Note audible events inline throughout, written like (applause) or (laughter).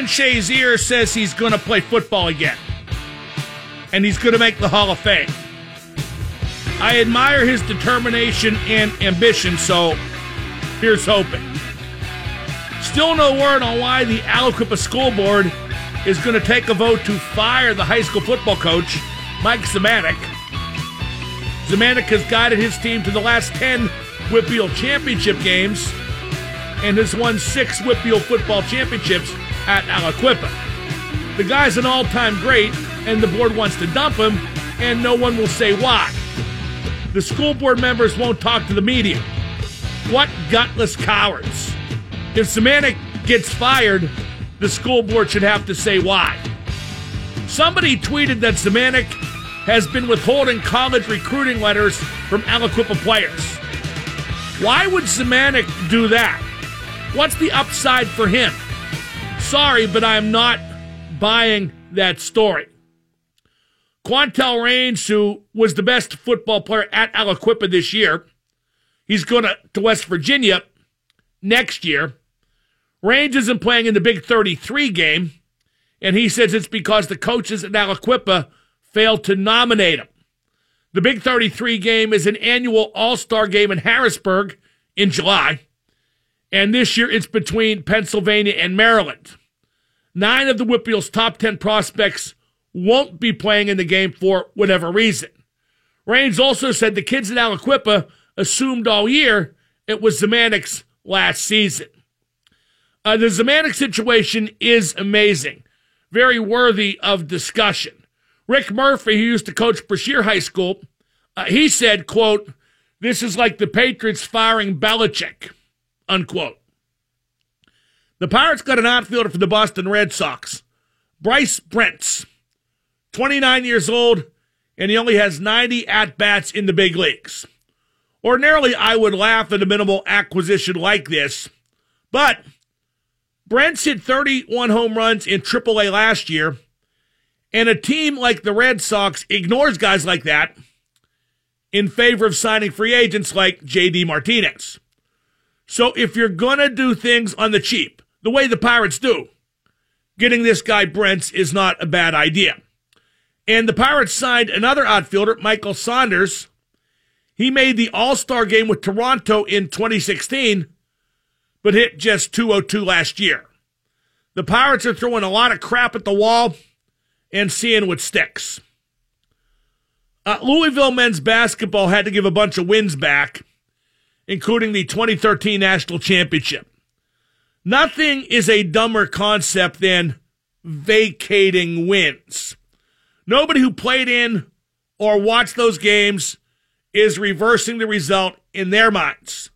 Ryan Shazier says he's going to play football again, and he's going to make the Hall of Fame. I admire his determination and ambition, so here's hoping. Still no word on why the Aliquippa School Board is going to take a vote to fire the high school football coach, Mike Zmijanac. Zmijanac has guided his team to the last 10 WPIAL championship games and has won six WPIAL football championships at Aliquippa. The guy's an all time great, and the board wants to dump him, and no one will say why. The school board members won't talk to the media. What gutless cowards. If Zmijanac gets fired, the school board should have to say why. Somebody tweeted that Zmijanac has been withholding college recruiting letters from Aliquippa players. Why would Zmijanac do that? What's the upside for him? Sorry, but I'm not buying that story. Kwantel Raines, who was the best football player at Aliquippa this year, he's going to, to West Virginia next year. Raines isn't playing in the Big 33 game, and he says it's because the coaches at Aliquippa failed to nominate him. The Big 33 game is an annual All Star game in Harrisburg in July, and this year it's between Pennsylvania and Maryland. Nine of the WPIAL's top 10 prospects won't be playing in the game for whatever reason. Raines also said the kids at Aliquippa assumed all year it was Zmijanac's last season. Uh, the Zmijanac situation is amazing, very worthy of discussion. Rick Murphy, who used to coach Brashear High School, uh, he said, quote, this is like the Patriots firing Belichick, unquote. The Pirates got an outfielder for the Boston Red Sox, Bryce Brentz, 29 years old, and he only has 90 at bats in the big leagues. Ordinarily, I would laugh at a minimal acquisition like this, but Brentz hit 31 home runs in AAA last year, and a team like the Red Sox ignores guys like that in favor of signing free agents like JD Martinez. So if you're going to do things on the cheap, the way the Pirates do, getting this guy Brentz is not a bad idea. And the Pirates signed another outfielder, Michael Saunders. He made the All Star game with Toronto in 2016, but hit just 202 last year. The Pirates are throwing a lot of crap at the wall and seeing what sticks. Uh, Louisville men's basketball had to give a bunch of wins back, including the 2013 national championship. Nothing is a dumber concept than vacating wins. Nobody who played in or watched those games is reversing the result in their minds.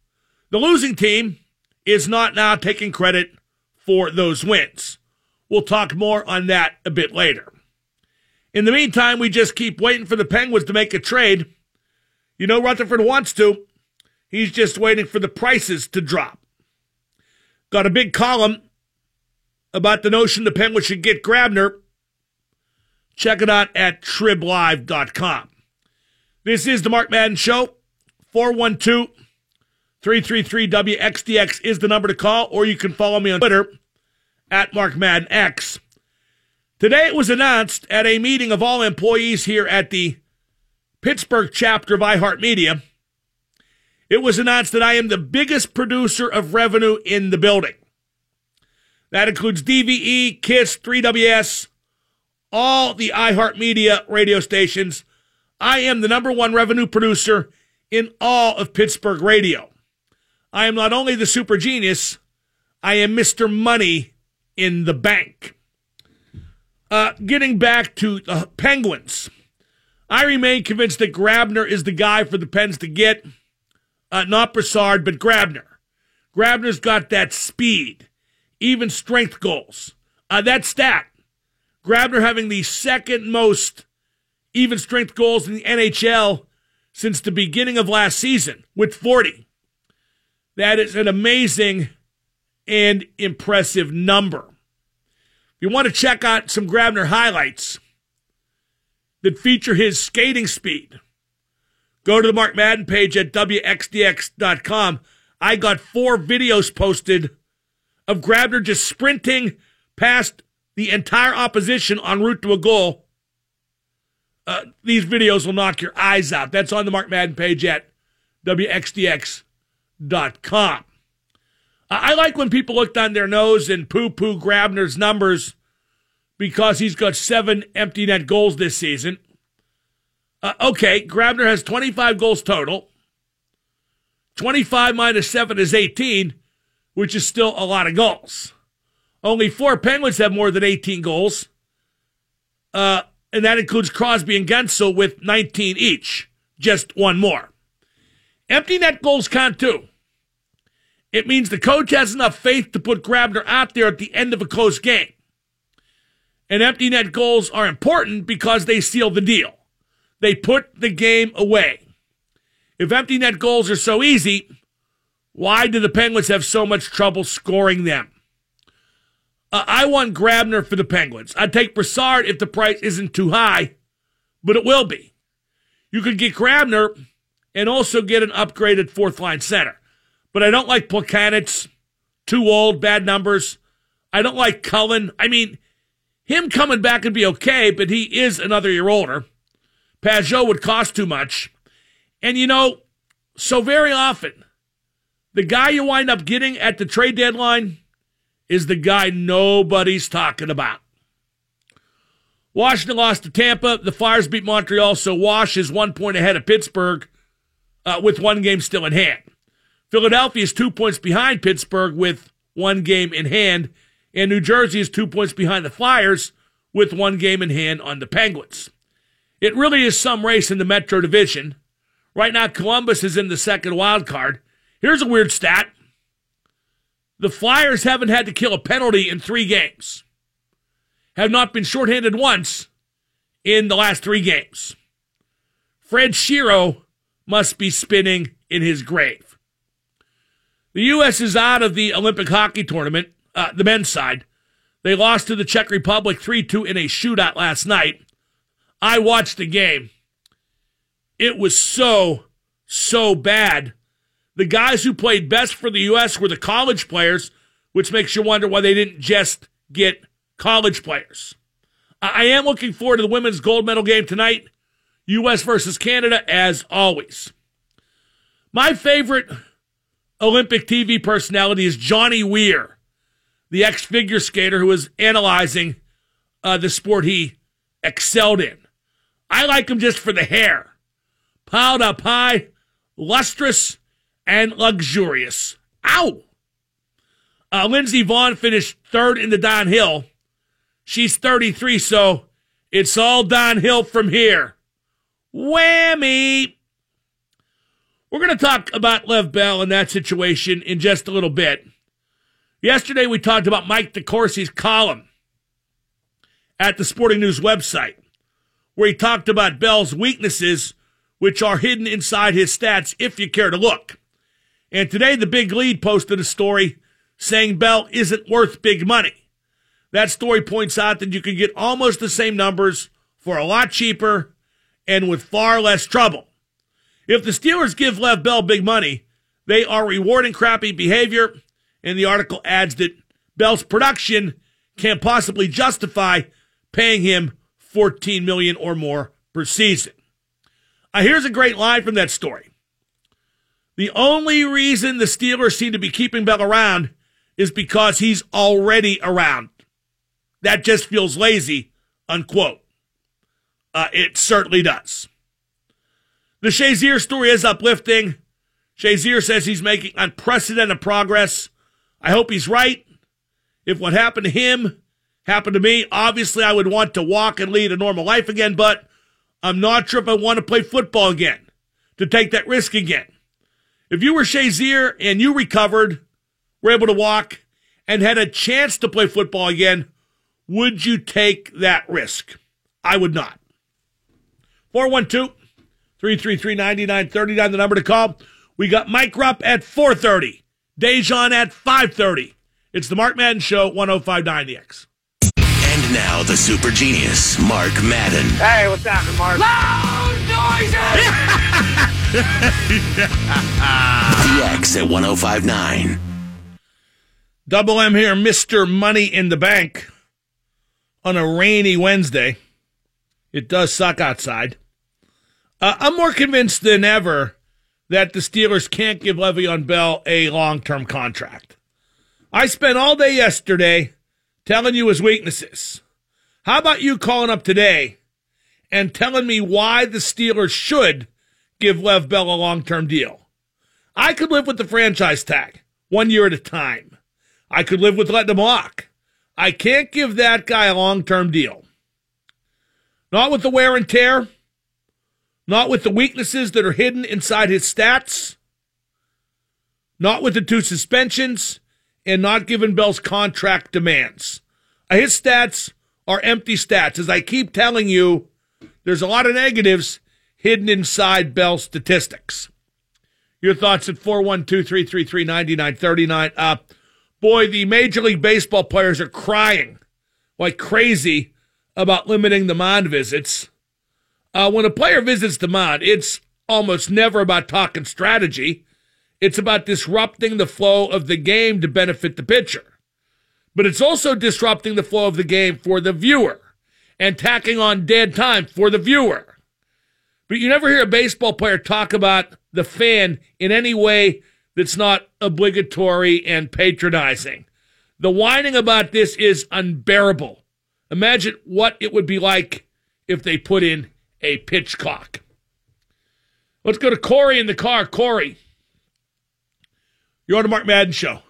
The losing team is not now taking credit for those wins. We'll talk more on that a bit later. In the meantime, we just keep waiting for the Penguins to make a trade. You know, Rutherford wants to. He's just waiting for the prices to drop. Got a big column about the notion the Penguins should get Grabner. Check it out at triblive.com. This is the Mark Madden Show. 412 333 WXDX is the number to call, or you can follow me on Twitter at Mark Madden X. Today it was announced at a meeting of all employees here at the Pittsburgh chapter of iHeartMedia. It was announced that I am the biggest producer of revenue in the building. That includes DVE, KISS, 3WS, all the iHeartMedia radio stations. I am the number one revenue producer in all of Pittsburgh radio. I am not only the super genius, I am Mr. Money in the bank. Uh, getting back to the Penguins, I remain convinced that Grabner is the guy for the Pens to get. Uh, not Brassard, but Grabner. Grabner's got that speed, even strength goals. Uh, that stat, Grabner having the second most even strength goals in the NHL since the beginning of last season with 40. That is an amazing and impressive number If you want to check out some Grabner highlights that feature his skating speed, go to the Mark Madden page at WXDX.com. I got four videos posted of Grabner just sprinting past the entire opposition en route to a goal, uh, these videos will knock your eyes out. That's on the Mark Madden page at WXDX.com. I like when people look down their nose and poo poo Grabner's numbers because he's got seven empty net goals this season. Uh, okay, Grabner has 25 goals total. 25 minus 7 is 18, which is still a lot of goals. Only four Penguins have more than 18 goals, uh, and that includes Crosby and Guentzel with 19 each, just one more. Empty net goals count too. It means the coach has enough faith to put Grabner out there at the end of a close game. And empty net goals are important because they seal the deal. They put the game away. If empty net goals are so easy, why do the Penguins have so much trouble scoring them? Uh, I want Grabner for the Penguins. I'd take Brassard if the price isn't too high, but it will be. You could get Grabner and also get an upgraded fourth line center. But I don't like Plekanec. Too old, bad numbers. I don't like Cullen. I mean, him coming back would be okay, but he is another year older. Pageau would cost too much. And you know, so very often, the guy you wind up getting at the trade deadline is the guy nobody's talking about. Washington lost to Tampa. The Flyers beat Montreal, so Wash is one point ahead of Pittsburgh uh, with one game still in hand. Philadelphia is two points behind Pittsburgh with one game in hand, and New Jersey is two points behind the Flyers with one game in hand on the Penguins. It really is some race in the Metro Division. Right now, Columbus is in the second wild card. Here's a weird stat the Flyers haven't had to kill a penalty in three games, have not been shorthanded once in the last three games. Fred Shero must be spinning in his grave. The U.S. is out of the Olympic hockey tournament, uh, the men's side. They lost to the Czech Republic 3 2 in a shootout last night. I watched the game. It was so, so bad. The guys who played best for the U.S. were the college players, which makes you wonder why they didn't just get college players. I am looking forward to the women's gold medal game tonight, U.S. versus Canada, as always. My favorite Olympic TV personality is Johnny Weir, the ex figure skater who is analyzing uh, the sport he excelled in. I like him just for the hair. Piled up high, lustrous, and luxurious. Ow! Uh, Lindsey Vonn finished third in the downhill. She's 33, so it's all downhill from here. Whammy! We're going to talk about Le'Veon Bell and that situation in just a little bit. Yesterday, we talked about Mike DeCourcy's column at the Sporting News website, where he talked about Bell's weaknesses, which are hidden inside his stats if you care to look. And today, the Big Lead posted a story saying Bell isn't worth big money. That story points out that you can get almost the same numbers for a lot cheaper and with far less trouble. If the Steelers give Le'Veon Bell big money, they are rewarding crappy behavior, and the article adds that Bell's production can't possibly justify paying him 14 million or more per season. Uh, here's a great line from that story. The only reason the Steelers seem to be keeping Bell around is because he's already around. That just feels lazy, unquote. Uh, it certainly does. The Shazier story is uplifting. Shazier says he's making unprecedented progress. I hope he's right. If what happened to him happened to me, obviously I would want to walk and lead a normal life again, but I'm not sure if I want to play football again, to take that risk again. If you were Shazier and you recovered, were able to walk, and had a chance to play football again, would you take that risk? I would not. 412 333 9939, the number to call. We got Mike Rupp at 430, Dejan at 530. It's the Mark Madden Show, 1059 The X. And now the super genius, Mark Madden. Hey, what's happening, Mark? Loud noises! (laughs) the X at 1059. Double M here, Mr. Money in the Bank on a rainy Wednesday. It does suck outside. Uh, I'm more convinced than ever that the Steelers can't give Le'Veon Bell a long term contract. I spent all day yesterday telling you his weaknesses. How about you calling up today and telling me why the Steelers should give Le'Veon Bell a long term deal? I could live with the franchise tag one year at a time. I could live with letting him walk. I can't give that guy a long term deal. Not with the wear and tear, not with the weaknesses that are hidden inside his stats, not with the two suspensions, and not given Bell's contract demands. His stats are empty stats. As I keep telling you, there's a lot of negatives hidden inside Bell statistics. Your thoughts at 412 333 9939. Uh, boy, the Major League Baseball players are crying like crazy about limiting the mound visits. Uh, when a player visits the mound, it's almost never about talking strategy. It's about disrupting the flow of the game to benefit the pitcher. But it's also disrupting the flow of the game for the viewer and tacking on dead time for the viewer. But you never hear a baseball player talk about the fan in any way that's not obligatory and patronizing. The whining about this is unbearable. Imagine what it would be like if they put in a pitch clock. Let's go to Corey in the car. Corey, you're on the Mark Madden show.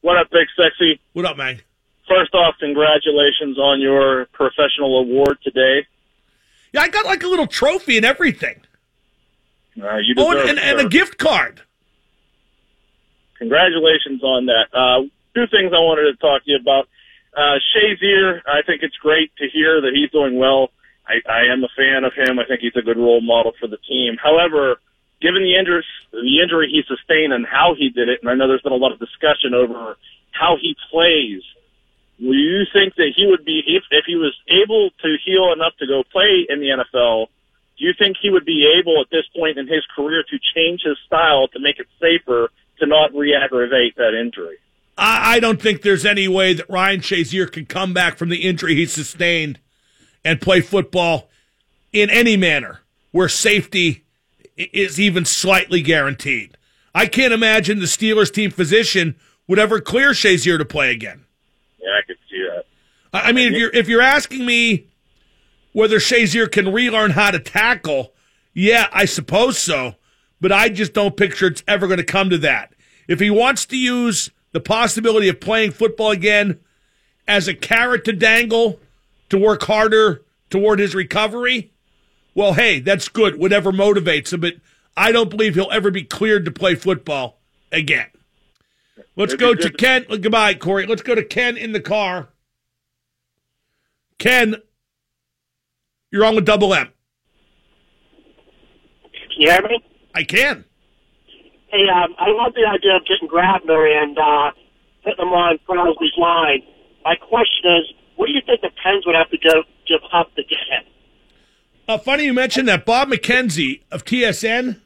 What up, Big Sexy? What up, man? First off, congratulations on your professional award today. Yeah, I got like a little trophy and everything. Uh, you Oh, and, and, and a gift card. Congratulations on that. Uh, two things I wanted to talk to you about. Uh, Shazier, I think it's great to hear that he's doing well. I, I am a fan of him. I think he's a good role model for the team. However, given the injury, the injury he sustained and how he did it, and I know there's been a lot of discussion over how he plays, will you think that he would be, if, if he was able to heal enough to go play in the NFL, do you think he would be able at this point in his career to change his style to make it safer to not re-aggravate that injury? I, I don't think there's any way that Ryan Shazier can come back from the injury he sustained and play football in any manner where safety is even slightly guaranteed. I can't imagine the Steelers team physician would ever clear Shazier to play again. Yeah, I could see that. I mean, if you're if you're asking me whether Shazier can relearn how to tackle, yeah, I suppose so. But I just don't picture it's ever going to come to that. If he wants to use the possibility of playing football again as a carrot to dangle to work harder toward his recovery, well, hey, that's good. Whatever motivates him. But I don't believe he'll ever be cleared to play football again. Let's It'd go to Ken. Goodbye, Corey. Let's go to Ken in the car. Ken, you're on with Double M. Can you hear me? I can. Hey, um, I love the idea of getting Grabner and uh, putting him on Crosby's line. My question is, what do you think the Pens would have to go give up to get him? Uh, funny you mentioned that. Bob McKenzie of TSN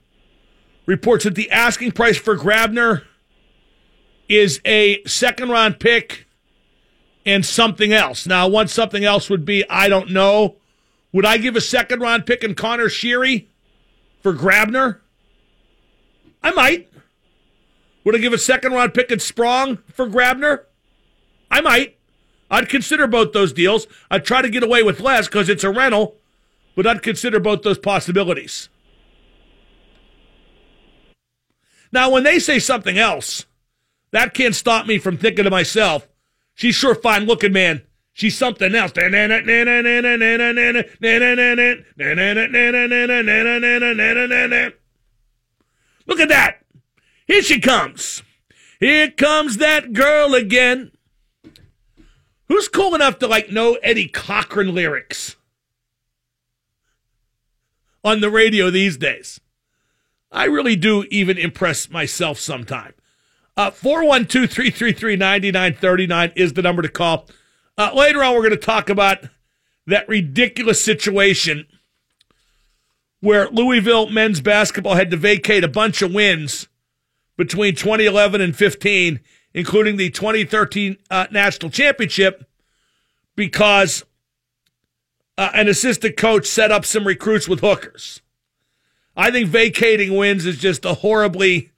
reports that the asking price for Grabner is a second round pick and something else. Now, what something else would be, I don't know. Would I give a second round pick in Connor Sheary for Grabner? I might. Would I give a second round pick in Sprong for Grabner? I might. I'd consider both those deals. I'd try to get away with less because it's a rental, but I'd consider both those possibilities. Now, when they say something else, that can't stop me from thinking to myself, she's sure fine looking, man. She's something else. Look at that. Here she comes. Here comes that girl again. Who's cool enough to like know Eddie Cochran lyrics on the radio these days? I really do even impress myself sometime. Uh, 412 333 9939 is the number to call. Uh, later on, we're going to talk about that ridiculous situation where Louisville men's basketball had to vacate a bunch of wins between 2011 and 15 including the 2013 uh, national championship, because uh, an assistant coach set up some recruits with hookers. I think vacating wins is just a horribly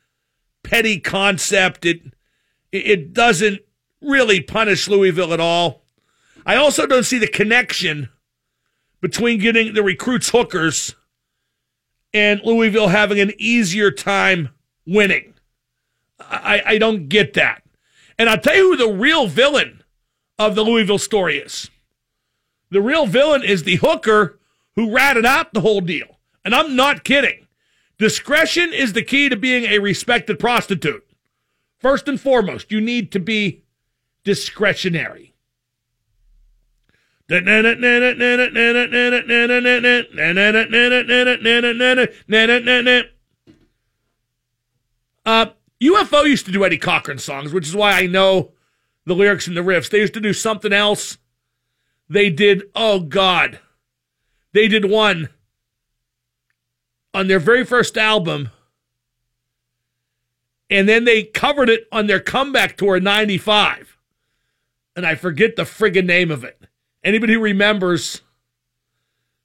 petty concept. It it doesn't really punish Louisville at all. I also don't see the connection between getting the recruits hookers and Louisville having an easier time winning. I, I don't get that. And I'll tell you who the real villain of the Louisville story is. The real villain is the hooker who ratted out the whole deal. And I'm not kidding. Discretion is the key to being a respected prostitute. First and foremost, you need to be discretionary. Uh, UFO used to do Eddie Cochran songs, which is why I know the lyrics and the riffs. They used to do something else. They did, oh God, they did one on their very first album and then they covered it on their comeback tour in 95. And I forget the friggin' name of it. Anybody who remembers,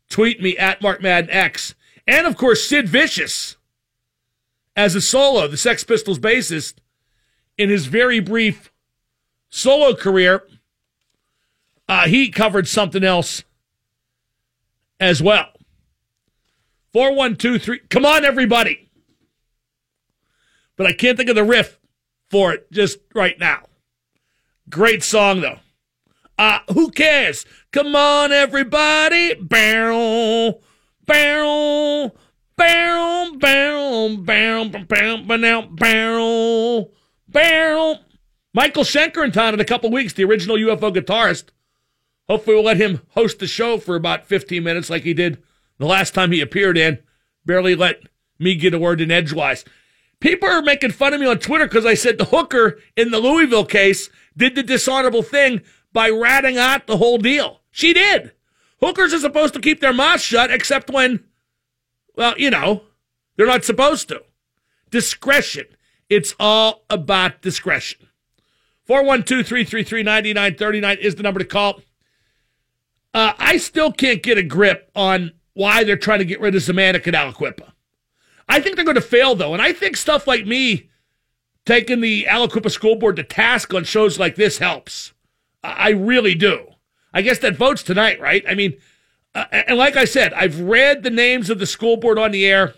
tweet me at Mark Madden X. And of course, Sid Vicious as a solo, the Sex Pistols bassist, in his very brief solo career, uh, he covered something else as well. 4123. Come on, everybody but I can't think of the riff for it just right now. Great song though. Uh, who cares? Come on, everybody. Barrel, barrel, barrel, barrel, barrel, barrel, barrel, barrel, barrel. Michael Schenker in town in a couple weeks, the original UFO guitarist. Hopefully, we'll let him host the show for about 15 minutes like he did the last time he appeared in. Barely let me get a word in edgewise. People are making fun of me on Twitter because I said the hooker in the Louisville case did the dishonorable thing by ratting out the whole deal. She did. Hookers are supposed to keep their mouths shut except when, well, you know, they're not supposed to. Discretion. It's all about discretion. 412 333 9939 is the number to call. Uh, I still can't get a grip on why they're trying to get rid of Zmijanac and Aliquippa. I think they're going to fail, though. And I think stuff like me taking the Aliquippa School Board to task on shows like this helps. I really do. I guess that votes tonight, right? I mean, uh, and like I said, I've read the names of the school board on the air.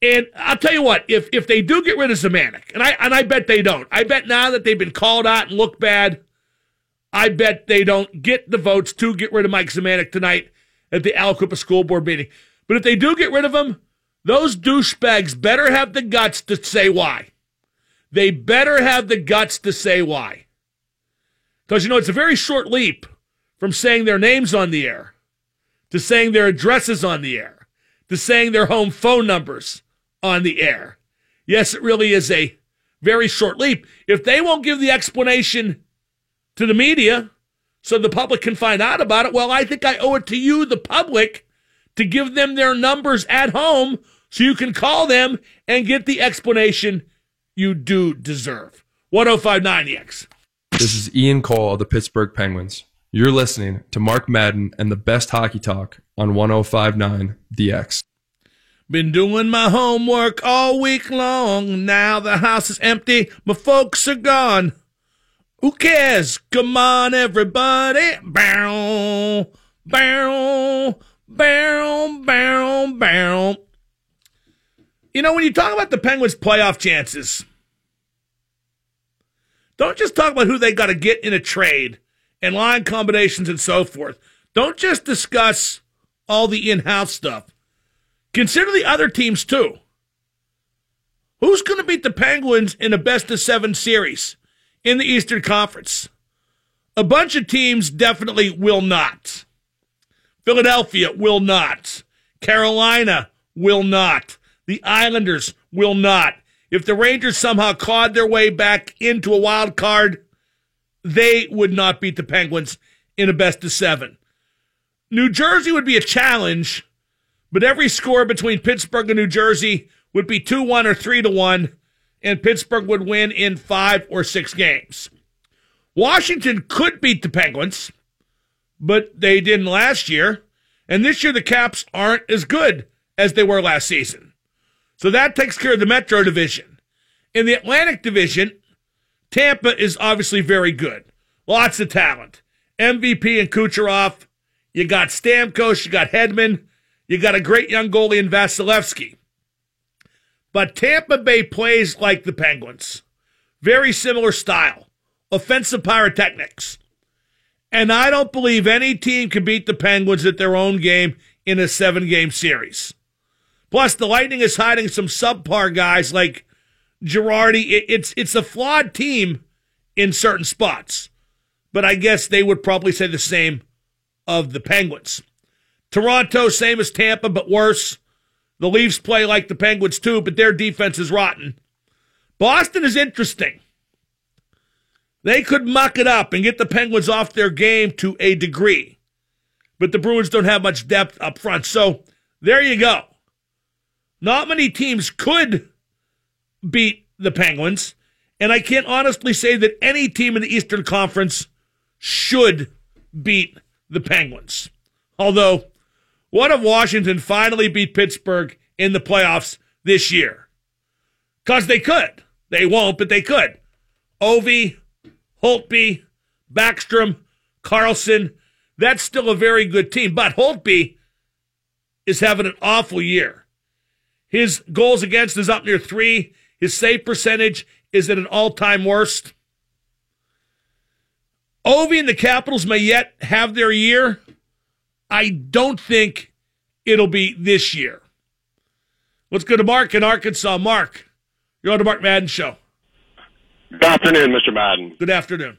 And I'll tell you what, if if they do get rid of Zmijanac, and I and I bet they don't. I bet now that they've been called out and look bad, I bet they don't get the votes to get rid of Mike Zmijanac tonight at the Aliquippa School Board meeting. But if they do get rid of him, those douchebags better have the guts to say why. They better have the guts to say why. Because, you know, it's a very short leap from saying their names on the air to saying their addresses on the air to saying their home phone numbers on the air. Yes, it really is a very short leap. If they won't give the explanation to the media so the public can find out about it, well, I think I owe it to you, the public, to give them their numbers at home so you can call them and get the explanation you do deserve. 1059 EX. This is Ian Cole of the Pittsburgh Penguins. You're listening to Mark Madden and the best hockey talk on 1059 DX. Been doing my homework all week long. Now the house is empty. My folks are gone. Who cares? Come on, everybody. Barrel, barrel, barrel, barrel, barrel. You know, when you talk about the Penguins' playoff chances, don't just talk about who they got to get in a trade and line combinations and so forth. Don't just discuss all the in house stuff. Consider the other teams too. Who's going to beat the Penguins in a best of seven series in the Eastern Conference? A bunch of teams definitely will not. Philadelphia will not. Carolina will not. The Islanders will not. If the Rangers somehow clawed their way back into a wild card, they would not beat the Penguins in a best of seven. New Jersey would be a challenge, but every score between Pittsburgh and New Jersey would be 2 1 or 3 to 1, and Pittsburgh would win in five or six games. Washington could beat the Penguins, but they didn't last year. And this year, the Caps aren't as good as they were last season. So that takes care of the Metro Division. In the Atlantic Division, Tampa is obviously very good. Lots of talent. MVP and Kucherov. You got Stamkos. You got Hedman. You got a great young goalie in Vasilevskiy. But Tampa Bay plays like the Penguins. Very similar style. Offensive pyrotechnics. And I don't believe any team can beat the Penguins at their own game in a seven game series. Plus, the Lightning is hiding some subpar guys like Girardi. It's, it's a flawed team in certain spots. But I guess they would probably say the same of the Penguins. Toronto, same as Tampa, but worse. The Leafs play like the Penguins too, but their defense is rotten. Boston is interesting. They could muck it up and get the Penguins off their game to a degree. But the Bruins don't have much depth up front. So there you go. Not many teams could beat the Penguins. And I can't honestly say that any team in the Eastern Conference should beat the Penguins. Although what if Washington finally beat Pittsburgh in the playoffs this year? Because they could. They won't, but they could. Ovi, Holtby, Backstrom, Carlson. That's still a very good team. But Holtby is having an awful year. His goals against is up near three. His save percentage is at an all time worst. Ovi and the Capitals may yet have their year, I don't think it'll be this year. Let's go to Mark in Arkansas. Mark, you're on the Mark Madden Show. Good afternoon, Mr. Madden. Good afternoon.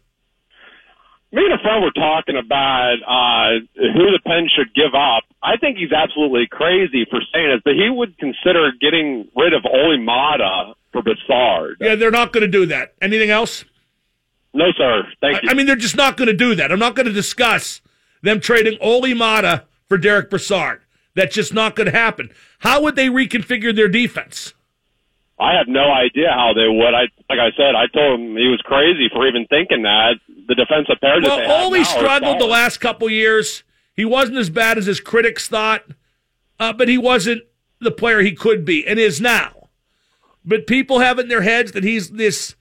Me and a friend were talking about uh, who the Pens should give up. I think he's absolutely crazy for saying this, but he would consider getting rid of Olli Maatta for Brassard. Yeah, they're not going to do that. Anything else? No, sir. Thank you. I mean, they're just not going to do that. I'm not going to discuss them trading Olli Maatta for Derek Brassard. That's just not going to happen. How would they reconfigure their defense? I have no idea how they would. I like I said, I told him he was crazy for even thinking that. The defensive pair well, Olli struggled the last couple years. He wasn't as bad as his critics thought, uh, but he wasn't the player he could be and is now. But people have in their heads that he's this,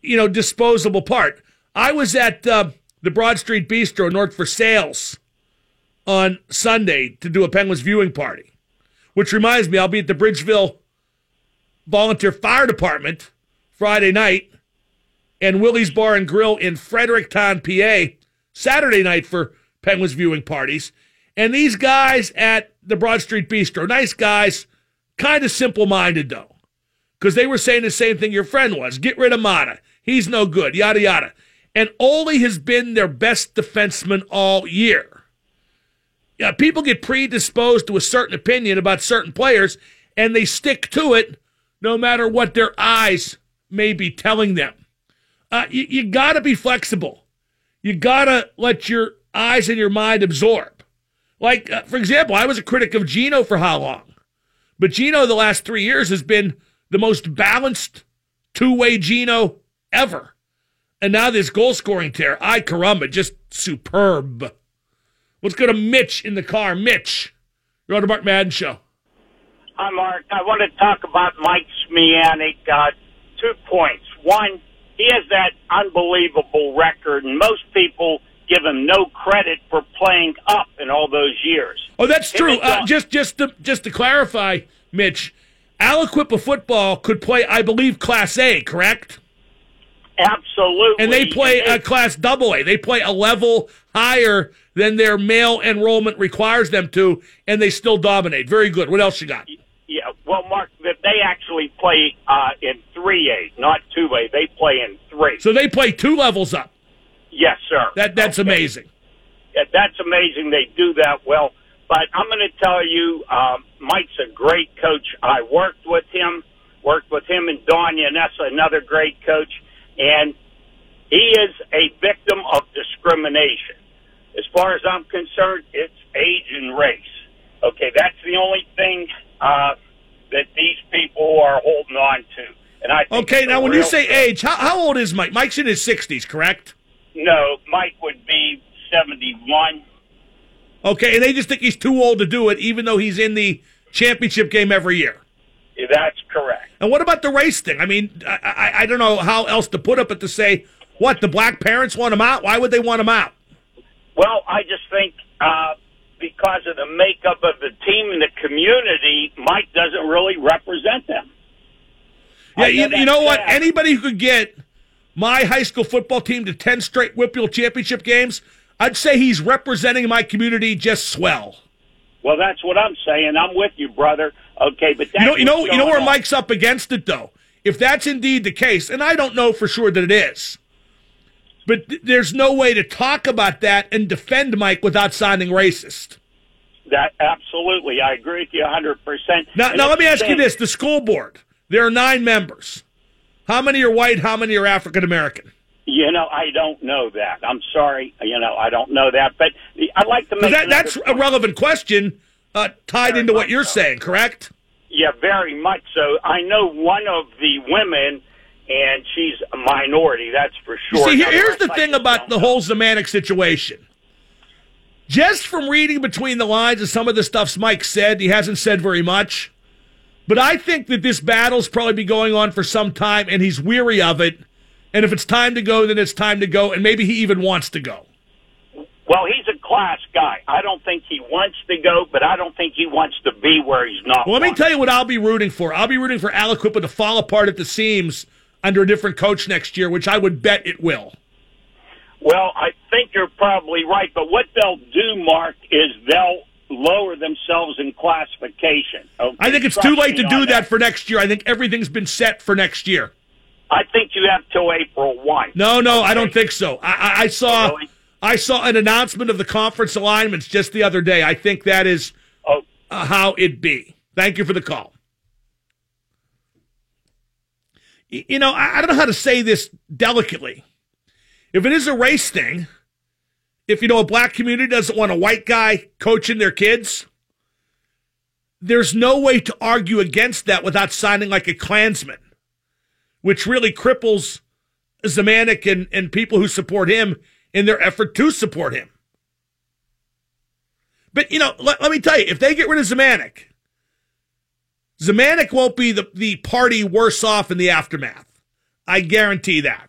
you know, disposable part. I was at uh, the Broad Street Bistro North Versailles on Sunday to do a Penguins viewing party. Which reminds me, I'll be at the Bridgeville Volunteer Fire Department Friday night and Willie's Bar and Grill in Fredericktown, PA, Saturday night for Penguins viewing parties. And these guys at the Broad Street Bistro, nice guys, kind of simple minded though, because they were saying the same thing your friend was get rid of Maatta. He's no good, yada, yada. And Olli has been their best defenseman all year. Yeah, people get predisposed to a certain opinion about certain players, and they stick to it no matter what their eyes may be telling them. Uh, you, you got to be flexible. You got to let your eyes and your mind absorb. Like, uh, for example, I was a critic of Gino for how long? But Gino, the last three years, has been the most balanced two way Gino ever. And now this goal scoring tear. I caramba, just superb. Let's go to Mitch in the car. Mitch, you're on the Mark Madden Show. Hi, Mark. I want to talk about Mike Zmijanac. Uh, two points. One, he has that unbelievable record, and most people give him no credit for playing up in all those years. Oh, that's true. Uh, just, just to, just to clarify, Mitch, Aliquippa football could play, I believe, Class A, correct? Absolutely. And they play a class double A. They play a level higher than their male enrollment requires them to, and they still dominate. Very good. What else you got? Yeah, well, Mark, they actually play uh, in 3A, not 2A. They play in 3. So they play two levels up. Yes, sir. That That's okay. amazing. Yeah, that's amazing. They do that well. But I'm going to tell you, um, Mike's a great coach. I worked with him, worked with him and Don Yanessa, another great coach and he is a victim of discrimination. As far as I'm concerned, it's age and race. Okay, that's the only thing uh, that these people are holding on to. And I think Okay, now when you say fit. age, how, how old is Mike? Mike's in his 60s, correct? no, Mike would be seventy-one. Okay, and they just think he's too old to do it, even though he's in the championship game every year. That's correct. And what about the race thing? I mean, I, I, I don't know how else to put it, but to say, what, the black parents want him out? Why would they want him out? Well, I just think uh, because of the makeup of the team and the community, Mike doesn't really represent them. Yeah, you, know you know what? Anybody who could get my high school football team to 10 straight WPIAL championship games, I'd say he's representing my community just swell. Well, that's what I'm saying. I'm with you, brother. Okay, but You know, you know, you know where on. Mike's up against it, though. If that's indeed the case, and I don't know for sure that it is, but th- there's no way to talk about that and defend Mike without sounding racist. That absolutely, I agree with you 100. percent Now, now let me ask you this: the school board. There are nine members. How many are white? How many are African American? You know, I don't know that. I'm sorry. You know, I don't know that. But I'd like to make That, that's a relevant question uh, tied Very into what you're so. saying, correct? Yeah, very much so. I know one of the women, and she's a minority. That's for You sure. see, here- Now, here's the thing about the know. whole Zmijanac situation. Just from reading between the lines of some of the stuff Mike said, he hasn't said very much. But I think that this battle's probably be going on for some time, and he's weary of it. And if it's time to go, then it's time to go, and maybe he even wants to go. Well, he's a class guy. I don't think he wants to go, but I don't think he wants to be where he's not. Well, let me tell you what I'll be rooting for. I'll be rooting for Aliquippa to fall apart at the seams under a different coach next year, which I would bet it will. Well, I think you're probably right, but what they'll do, Mark, is they'll lower themselves in classification. Okay? I think it's Trust too late to do that for next year. I think everything's been set for next year. I think you have till April one. No, no, I don't think so. I, I, I saw Really? I saw an announcement of the conference alignments just the other day. I think that is Oh, uh, how it be. Thank you for the call. You know, I, don't know how to say this delicately. If it is a race thing, if you know a black community doesn't want a white guy coaching their kids, there's no way to argue against that without sounding like a Klansman, which really cripples Zmijanac and, and people who support him in their effort to support him. But, you know, let, let me tell you, if they get rid of Zmijanac, Zmijanac won't be the, the party worse off in the aftermath. I guarantee that.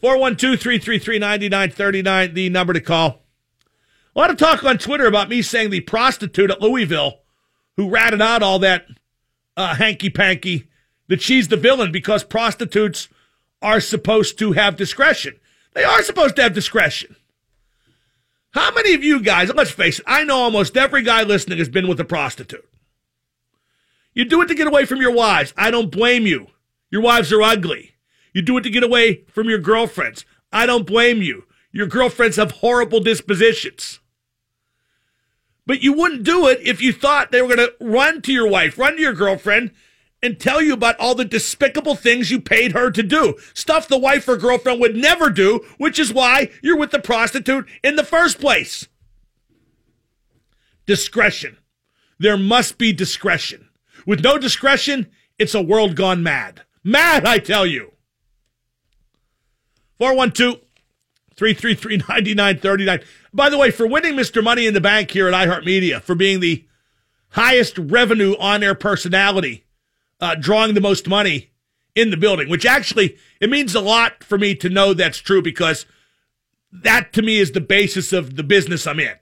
412 333 9939, the number to call. A lot of talk on Twitter about me saying the prostitute at Louisville who ratted out all that uh, hanky panky that she's the villain because prostitutes are supposed to have discretion. They are supposed to have discretion. How many of you guys, let's face it, I know almost every guy listening has been with a prostitute. You do it to get away from your wives. I don't blame you. Your wives are ugly. You do it to get away from your girlfriends. I don't blame you. Your girlfriends have horrible dispositions. But you wouldn't do it if you thought they were going to run to your wife, run to your girlfriend, and tell you about all the despicable things you paid her to do. Stuff the wife or girlfriend would never do, which is why you're with the prostitute in the first place. Discretion. There must be discretion. With no discretion, it's a world gone mad. Mad, I tell you. 412 333 9939. By the way, for winning Mr. Money in the Bank here at iHeartMedia, for being the highest revenue on air personality, uh, drawing the most money in the building, which actually, it means a lot for me to know that's true because that to me is the basis of the business I'm in.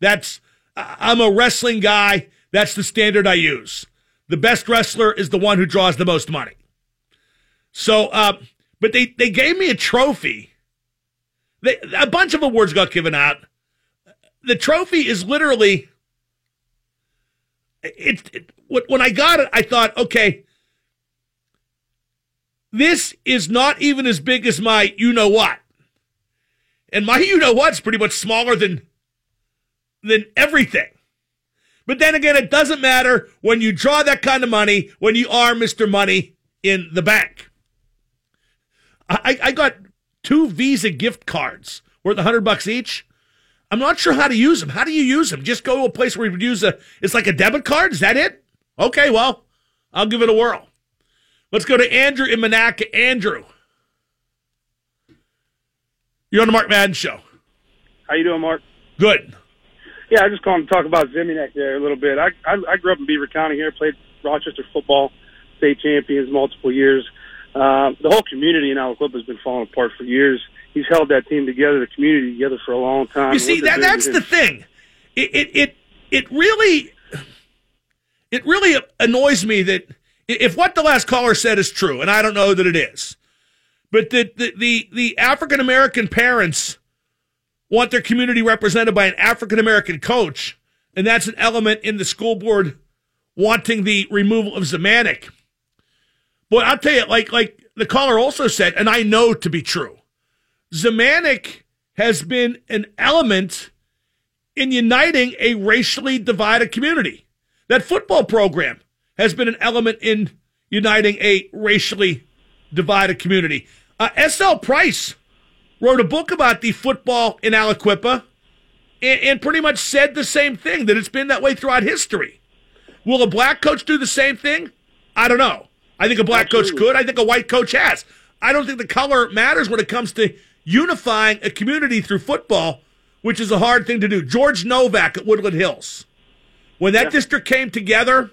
That's, I'm a wrestling guy. That's the standard I use. The best wrestler is the one who draws the most money. So, uh, but they, they gave me a trophy. They, a bunch of awards got given out. The trophy is literally, it, it, when I got it, I thought, okay, this is not even as big as my you know what. And my you know what's pretty much smaller than than everything. But then again, it doesn't matter when you draw that kind of money when you are Mr. Money in the bank. I, I got two Visa gift cards worth a hundred bucks each. I'm not sure how to use them. How do you use them? Just go to a place where you would use a. It's like a debit card. Is that it? Okay, well, I'll give it a whirl. Let's go to Andrew in Monaca. Andrew, you're on the Mark Madden Show. How you doing, Mark? Good. Yeah, I just called to talk about Zmijanac there a little bit. I, I I grew up in Beaver County here, played Rochester football, state champions multiple years. Uh, the whole community in Aliquippa has been falling apart for years. He's held that team together, the community together for a long time. You see, that that's the thing. It it it, it really it really annoys me that if what the last caller said is true, and I don't know that it is, but that the the, the African American parents want their community represented by an African American coach, and that's an element in the school board wanting the removal of Zmijanac. Boy, I'll tell you, like like the caller also said, and I know to be true, Zmijanac has been an element in uniting a racially divided community. That football program has been an element in uniting a racially divided community. Uh, S.L. Price wrote a book about the football in Aliquippa and, and pretty much said the same thing that it's been that way throughout history. Will a black coach do the same thing? I don't know. I think a black coach could. I think a white coach has. I don't think the color matters when it comes to unifying a community through football, which is a hard thing to do. George Novak at Woodland Hills. When that district came together,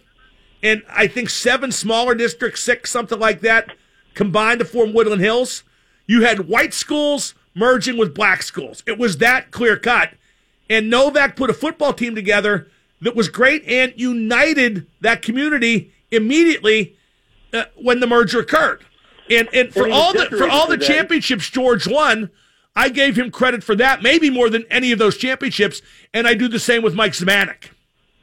and I think seven smaller districts, six, something like that, combined to form Woodland Hills, you had white schools merging with black schools. It was that clear cut. And Novak put a football team together that was great and united that community immediately uh, when the merger occurred. And and for And all the for all the that. championships George won, I gave him credit for that, maybe more than any of those championships. And I do the same with Mike Zmijanac.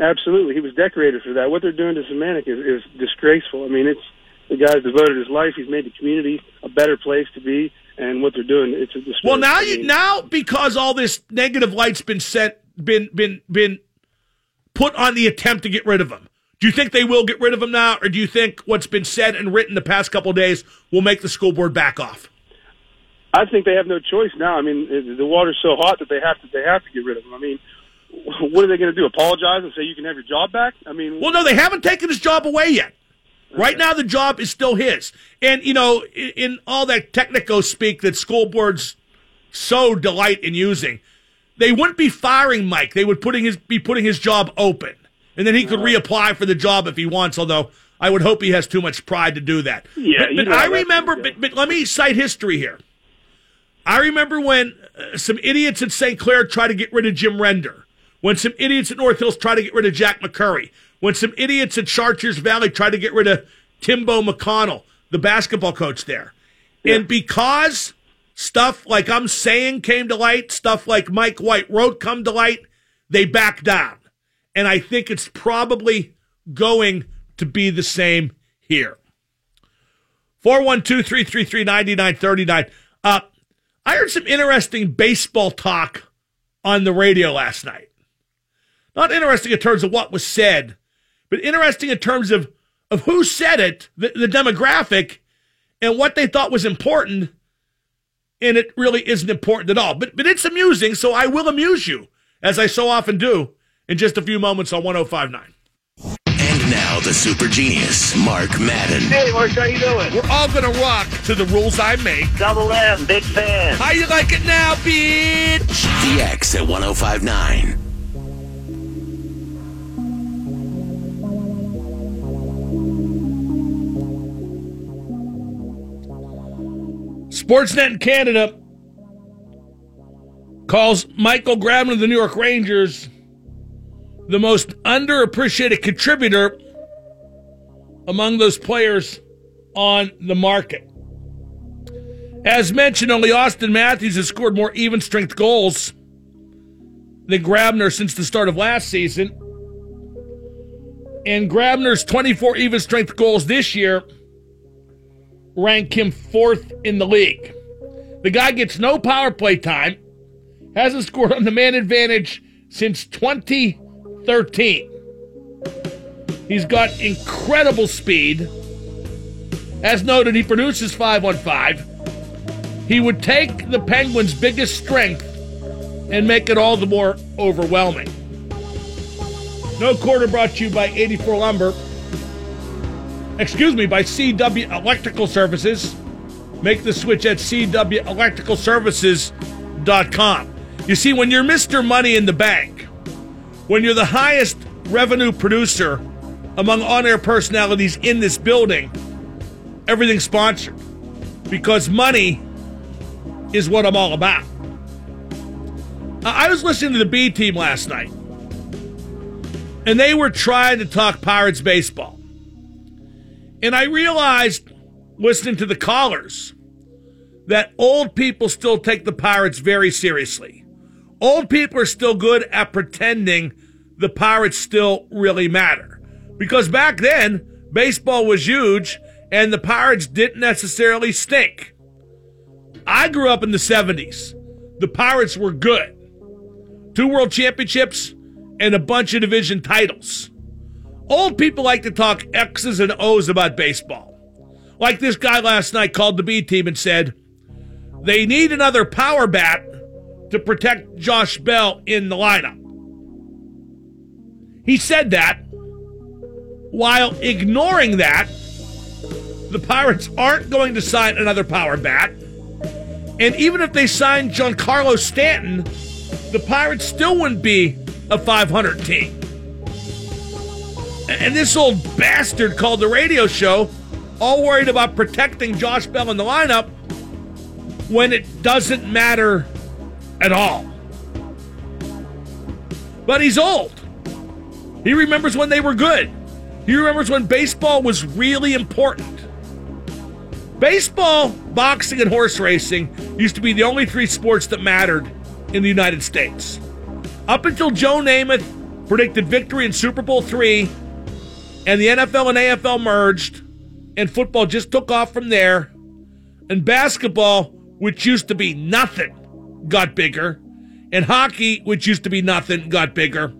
Absolutely, he was decorated for that. What they're doing to Zmijanac is, is disgraceful. I mean, it's the guy's devoted his life. He's made the community a better place to be, and what they're doing, it's a disgrace. Well, now you now because all this negative light's been sent, been been been put on the attempt to get rid of him. Do you think they will get rid of him now, or do you think what's been said and written the past couple of days will make the school board back off? I think they have no choice now. I mean, the water's so hot that they have to they have to get rid of him. I mean, what are they going to do? Apologize and say you can have your job back? I mean, Well, no, they haven't taken his job away yet. Right now, the job is still his. And, you know, in, in all that technico speak that school boards so delight in using, they wouldn't be firing Mike. They would putting his, be putting his job open. And then he could reapply for the job if he wants, although I would hope he has too much pride to do that. Yeah, but, but I remember, but, but let me cite history here. I remember when uh, some idiots at St. Clair tried to get rid of Jim Render. When some idiots at North Hills tried to get rid of Jack McCurry. When some idiots at Chartiers Valley tried to get rid of Timbo McConnell, the basketball coach there. And because stuff like I'm saying came to light, stuff like Mike White wrote come to light, they backed down. And I think it's probably going to be the same here. 412 333 9939. Uh, I heard some interesting baseball talk on the radio last night. Not interesting in terms of what was said, but interesting in terms of, of who said it, the, the demographic, and what they thought was important. And it really isn't important at all. But, but it's amusing, so I will amuse you, as I so often do, in just a few moments on 1059. And now the super genius, Mark Madden. Hey, Mark, how you doing? We're all going to rock to the rules I make. Double M, big fan. How you like it now, bitch? The X at 1059. Sportsnet in Canada calls Michael Grabner of the New York Rangers the most underappreciated contributor among those players on the market. As mentioned, only Auston Matthews has scored more even strength goals than Grabner since the start of last season. And Grabner's 24 even strength goals this year rank him fourth in the league. The guy gets no power play time, hasn't scored on the man advantage since 2013. He's got incredible speed. As noted, he produces 5 on 5. He would take the Penguins' biggest strength and make it all the more overwhelming. No quarter brought to you by 84 Lumber. excuse me, by CW Electrical Services. Make the switch at CWElectricalServices.com. You see, when you're Mr. Money in the Bank, when you're the highest revenue producer among on air personalities in this building, everything's sponsored because money is what I'm all about. I was listening to the B team last night, and they were trying to talk Pirates baseball. And I realized, listening to the callers, that old people still take the Pirates very seriously. Old people are still good at pretending the Pirates still really matter. Because back then, baseball was huge and the Pirates didn't necessarily stink. I grew up in the 70s. The Pirates were good. Two world championships and a bunch of division titles. Old people like to talk X's and O's about baseball. Like this guy last night called the B team and said, they need another power bat to protect Josh Bell in the lineup. He said that while ignoring that, the Pirates aren't going to sign another power bat. And even if they signed Giancarlo Stanton, the Pirates still wouldn't be a 500 team. And this old bastard called the radio show, all worried about protecting Josh Bell in the lineup when it doesn't matter at all. But he's old. He remembers when they were good. He remembers when baseball was really important. Baseball, boxing, and horse racing used to be the only three sports that mattered in the United States. Up until Joe Namath predicted victory in Super Bowl three, and the NFL and AFL merged, and football just took off from there, and basketball, which used to be nothing, got bigger, and hockey, which used to be nothing, got bigger.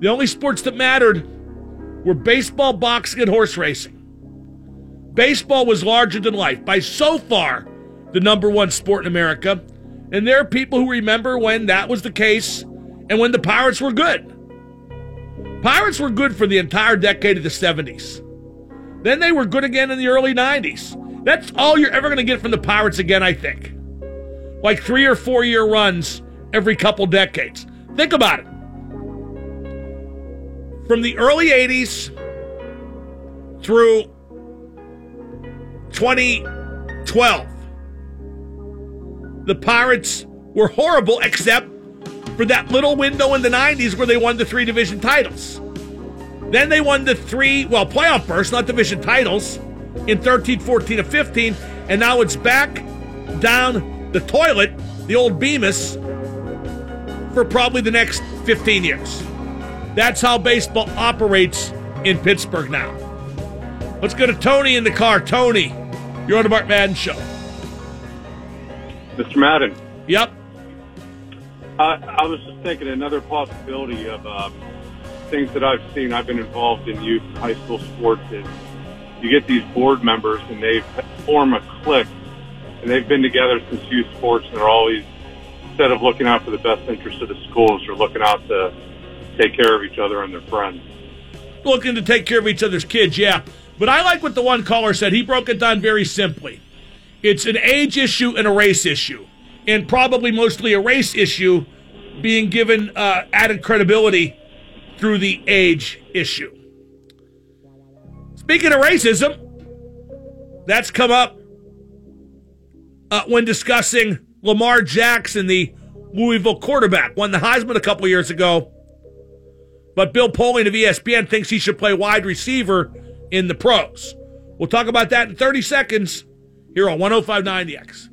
The only sports that mattered were baseball, boxing, and horse racing. Baseball was larger than life, by so far the number one sport in America. And there are people who remember when that was the case and when the Pirates were good. Pirates were good for the entire decade of the 70s. Then they were good again in the early 90s. That's all you're ever going to get from the Pirates again, I think. Like three or four year runs every couple decades. Think about it. From the early 80s through 2012, the Pirates were horrible except for that little window in the 90s where they won the three division titles. Then they won the three, well, playoff bursts, not division titles, in 13, 14, and 15. And now it's back down the toilet, the old Bemis, for probably the next 15 years. That's how baseball operates in Pittsburgh now. Let's go to Tony in the car. Tony, you're on the Mark Madden Show. Mr. Madden. Yep. I, I was just thinking another possibility of um, things that I've seen. I've been involved in youth high school sports. Is you get these board members and they form a clique, and they've been together since youth sports, and they're always instead of looking out for the best interest of the schools, they're looking out to take care of each other and their friends. Looking to take care of each other's kids, yeah. But I like what the one caller said. He broke it down very simply. It's an age issue and a race issue, and probably mostly a race issue being given uh, added credibility through the age issue. Speaking of racism, that's come up uh, when discussing Lamar Jackson, the Louisville quarterback, won the Heisman a couple years ago. But Bill Polian of ESPN thinks he should play wide receiver in the pros. We'll talk about that in 30 seconds here on 1059 The X.